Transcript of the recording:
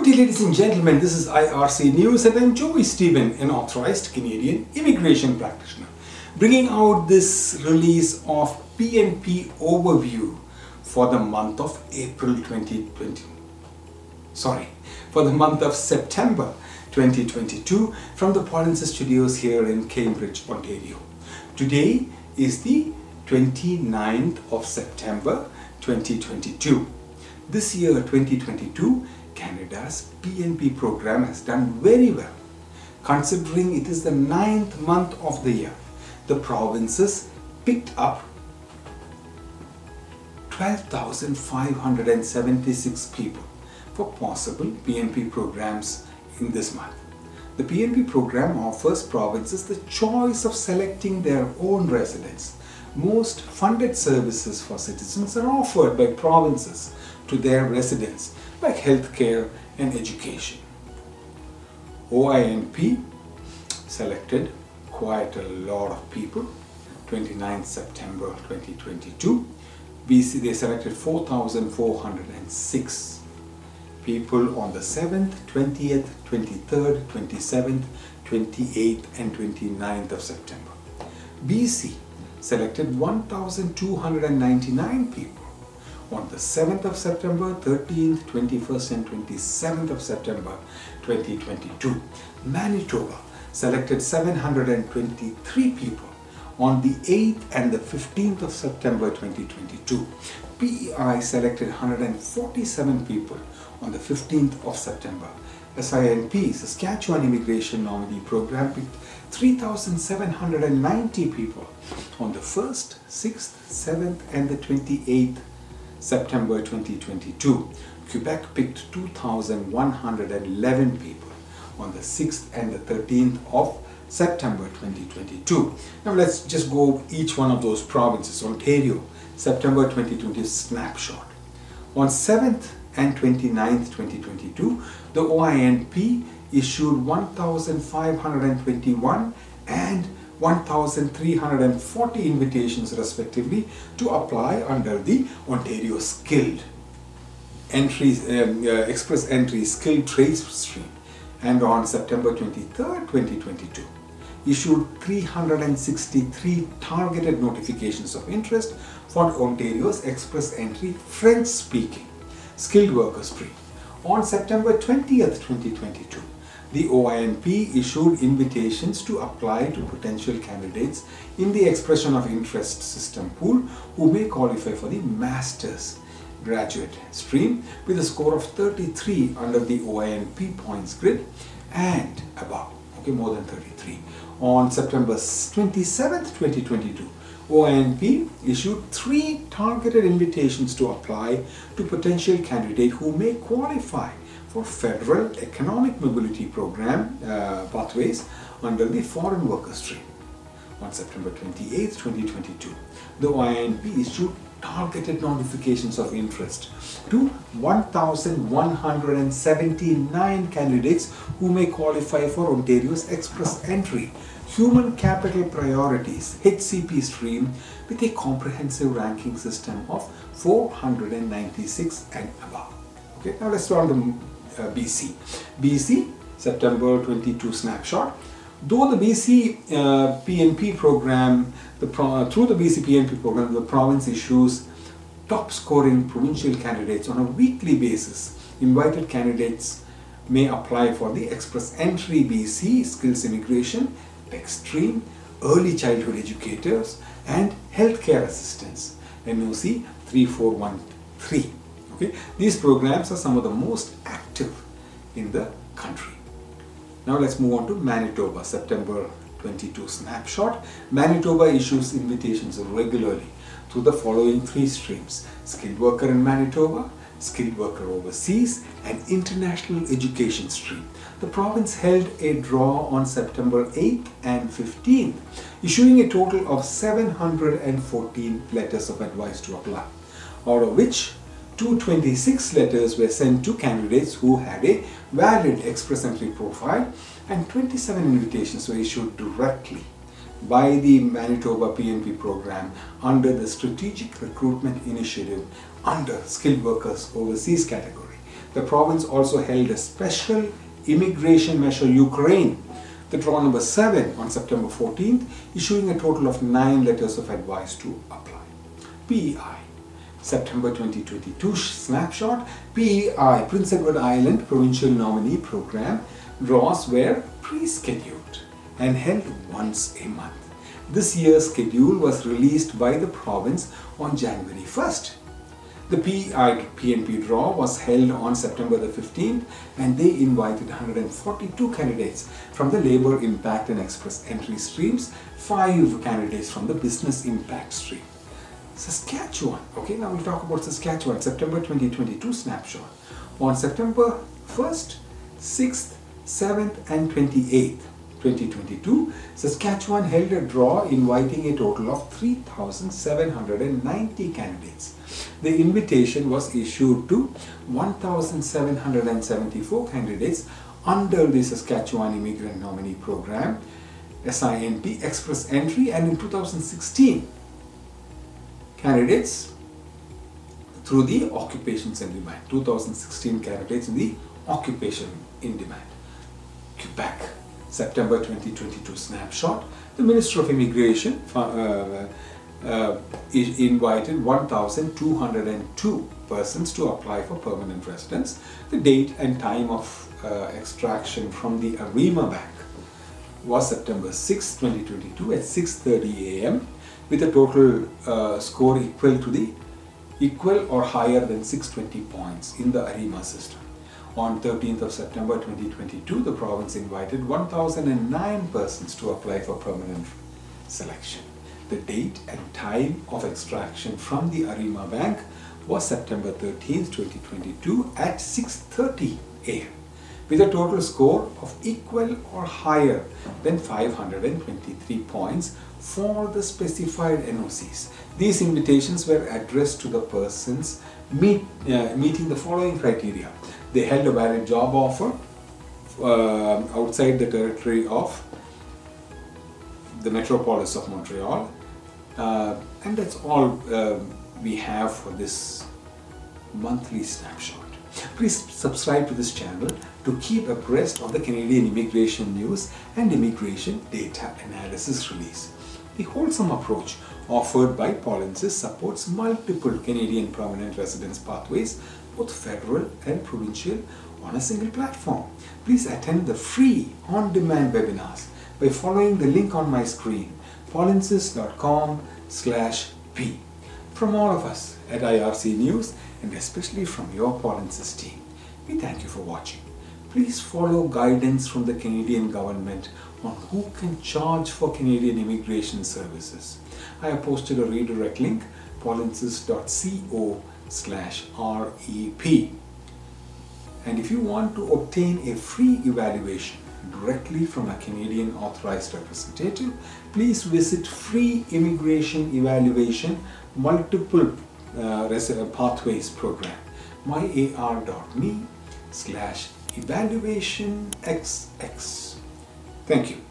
Good day, ladies and gentlemen. This is IRC News, and I'm Joey Stephen, an authorized Canadian immigration practitioner, bringing out this release of PNP overview for the month of April 2020. Sorry, for the month of September 2022 from the Polinsys Studios here in Cambridge, Ontario. Today is the 29th of September 2022. This year, 2022, Canada's PNP program has done very well. Considering it is the ninth month of the year, the provinces picked up 12,576 people for possible PNP programs in this month. The PNP program offers provinces the choice of selecting their own residents. Most funded services for citizens are offered by provinces to their residents like healthcare and education. OINP selected quite a lot of people 29 September 2022 BC they selected 4406 people on the 7th 20th 23rd 27th 28th and 29th of September. BC selected 1299 people on the 7th of September, 13th, 21st and 27th of September 2022. Manitoba selected 723 people on the 8th and the 15th of September 2022. PEI selected 147 people on the 15th of September. SINP, Saskatchewan Immigration Nominee Program, picked 3,790 people on the 1st, 6th, 7th, and the 28th September 2022. Quebec picked 2,111 people on the 6th and the 13th of September 2022. Now let's just go each one of those provinces. Ontario, September 2020 snapshot. On 7th and 29th 2022, the OINP issued 1,521 and 1,340 invitations respectively to apply under the Ontario Skilled Entry um, uh, Express Entry Skilled Trades Stream and on September 23, 2022 issued 363 targeted notifications of interest for Ontario's Express Entry French speaking skilled workers stream. On September 20th, 2022, the OINP issued invitations to apply to potential candidates in the expression of interest system pool who may qualify for the master's graduate stream with a score of 33 under the OINP points grid and above, okay, more than 33. On September 27th, 2022, OINP issued three targeted invitations to apply to potential candidates who may qualify for federal economic mobility program uh, pathways under the foreign worker stream. On September 28, 2022, the INP issued targeted notifications of interest to 1,179 candidates who may qualify for Ontario's Express Entry Human Capital Priorities HCP stream with a comprehensive ranking system of 496 and above. Okay, now let's to uh, BC. BC, September 22 snapshot. Though the BC uh, PNP program, the pro uh, through the BC PNP program, the province issues top scoring provincial candidates on a weekly basis. Invited candidates may apply for the Express Entry BC Skills Immigration, Extreme, Early Childhood Educators, and Healthcare Assistants, NOC 3413. Okay, these programs are some of the most active in the country. Now let's move on to Manitoba, September 22 snapshot. Manitoba issues invitations regularly through the following three streams skilled worker in Manitoba, skilled worker overseas, and international education stream. The province held a draw on September 8th and 15th, issuing a total of 714 letters of advice to apply, out of which 226 letters were sent to candidates who had a valid express entry profile and 27 invitations were issued directly by the Manitoba PNP program under the Strategic Recruitment Initiative under Skilled Workers Overseas category. The province also held a special immigration measure Ukraine, the draw number 7 on September 14th, issuing a total of 9 letters of advice to apply. PEI September 2022 snapshot PEI Prince Edward Island Provincial Nominee Program draws were pre-scheduled and held once a month. This year's schedule was released by the province on January 1st. The PEI PNP draw was held on September the 15th and they invited 142 candidates from the Labour Impact and Express entry streams, 5 candidates from the Business Impact stream. Saskatchewan. Okay, now we'll talk about Saskatchewan, September 2022 snapshot. On September 1st, 6th, 7th, and 28th, 2022, Saskatchewan held a draw inviting a total of 3,790 candidates. The invitation was issued to 1,774 candidates under the Saskatchewan Immigrant Nominee Program, SINP Express Entry, and in 2016, candidates through the occupations in demand. 2016 candidates in the occupation in demand. Quebec, September 2022 snapshot. The Minister of Immigration uh, uh, invited 1,202 persons to apply for permanent residence. The date and time of uh, extraction from the Arrima Bank was September 6, 2022 at 6.30 am with a total uh, score equal to the equal or higher than 620 points in the Arrima system. On 13th of September 2022, the province invited 1,009 persons to apply for permanent selection. The date and time of extraction from the Arrima Bank was September 13th, 2022 at 6.30 am with a total score of equal or higher than 523 points for the specified NOCs. These invitations were addressed to the persons meet, uh, meeting the following criteria. They held a valid job offer uh, outside the territory of the metropolis of Montreal. Uh, and that's all uh, we have for this monthly snapshot. Please subscribe to this channel to keep abreast of the Canadian immigration news and immigration data analysis release. The wholesome approach offered by Polinsys supports multiple Canadian permanent residence pathways, both federal and provincial, on a single platform. Please attend the free on-demand webinars by following the link on my screen, polinsys.com slash p. From all of us at IRC News, and especially from your Polinsys team, we thank you for watching. Please follow guidance from the Canadian government on who can charge for Canadian immigration services. I have posted a redirect link, polinsys.co slash REP. And if you want to obtain a free evaluation directly from a Canadian authorized representative, please visit free immigration evaluation multiple uh, pathways program myar.me slash evaluation xx. Thank you.